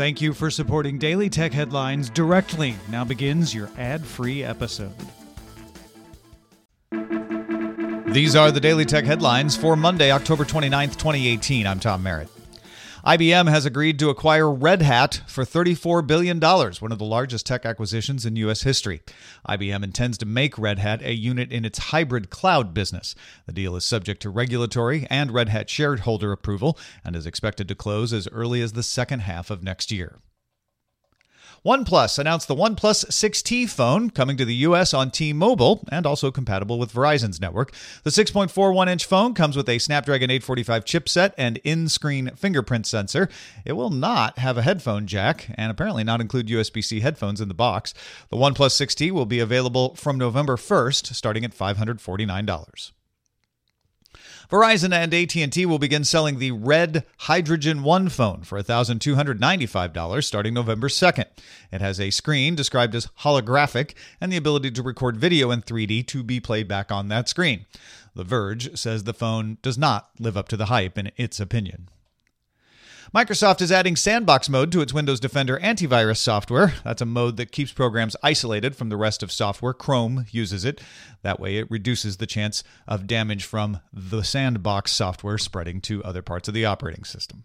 Thank you for supporting Daily Tech Headlines directly. Now begins your ad free episode. These are the Daily Tech Headlines for Monday, October 29th, 2018. I'm Tom Merritt. IBM has agreed to acquire Red Hat for $34 billion, one of the largest tech acquisitions in U.S. history. IBM intends to make Red Hat a unit in its hybrid cloud business. The deal is subject to regulatory and Red Hat shareholder approval and is expected to close as early as the second half of next year. OnePlus announced the OnePlus 6T phone coming to the US on T-Mobile and also compatible with Verizon's network. The 6.41-inch phone comes with a Snapdragon 845 chipset and in-screen fingerprint sensor. It will not have a headphone jack and apparently not include USB-C headphones in the box. The OnePlus 6T will be available from November 1st, starting at $549. Verizon and AT&T will begin selling the Red Hydrogen 1 phone for $1,295 starting November 2nd. It has a screen described as holographic and the ability to record video in 3D to be played back on that screen. The Verge says the phone does not live up to the hype in its opinion. Microsoft is adding sandbox mode to its Windows Defender antivirus software. That's a mode that keeps programs isolated from the rest of software. Chrome uses it. That way, it reduces the chance of damage from the sandbox software spreading to other parts of the operating system.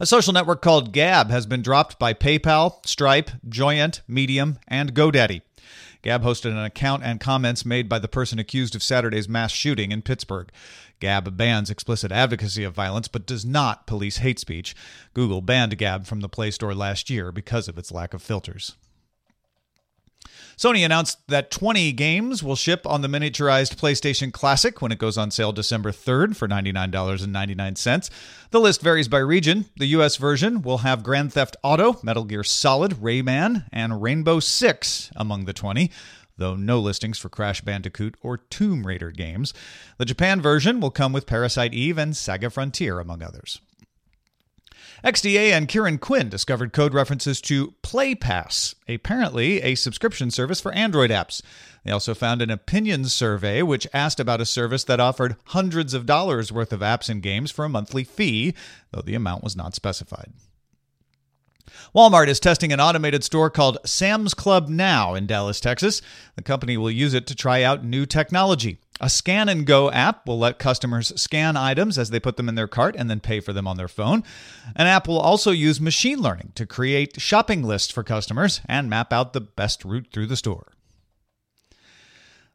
A social network called Gab has been dropped by PayPal, Stripe, Joyent, Medium, and GoDaddy. Gab hosted an account and comments made by the person accused of Saturday's mass shooting in Pittsburgh. Gab bans explicit advocacy of violence but does not police hate speech. Google banned Gab from the Play Store last year because of its lack of filters. Sony announced that 20 games will ship on the miniaturized PlayStation Classic when it goes on sale December 3rd for $99.99. The list varies by region. The US version will have Grand Theft Auto, Metal Gear Solid, Rayman, and Rainbow Six among the 20 though no listings for Crash Bandicoot or Tomb Raider games. The Japan version will come with Parasite Eve and Saga Frontier, among others. XDA and Kieran Quinn discovered code references to PlayPass, apparently a subscription service for Android apps. They also found an opinions survey which asked about a service that offered hundreds of dollars worth of apps and games for a monthly fee, though the amount was not specified. Walmart is testing an automated store called Sam's Club Now in Dallas, Texas. The company will use it to try out new technology. A scan and go app will let customers scan items as they put them in their cart and then pay for them on their phone. An app will also use machine learning to create shopping lists for customers and map out the best route through the store.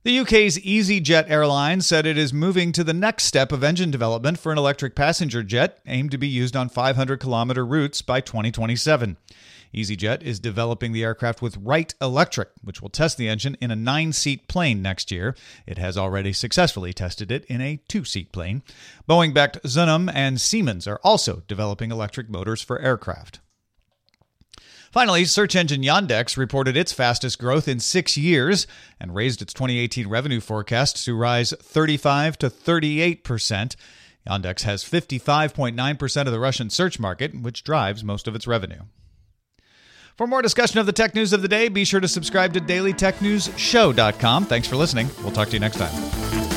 The UK's EasyJet airline said it is moving to the next step of engine development for an electric passenger jet aimed to be used on 500 kilometer routes by 2027. EasyJet is developing the aircraft with Wright Electric, which will test the engine in a nine seat plane next year. It has already successfully tested it in a two seat plane. Boeing backed Zunum and Siemens are also developing electric motors for aircraft. Finally, search engine Yandex reported its fastest growth in six years and raised its 2018 revenue forecast to rise 35 to 38 percent. Yandex has 55.9% of the Russian search market, which drives most of its revenue. For more discussion of the tech news of the day, be sure to subscribe to dailytechnewsshow.com. Thanks for listening. We'll talk to you next time.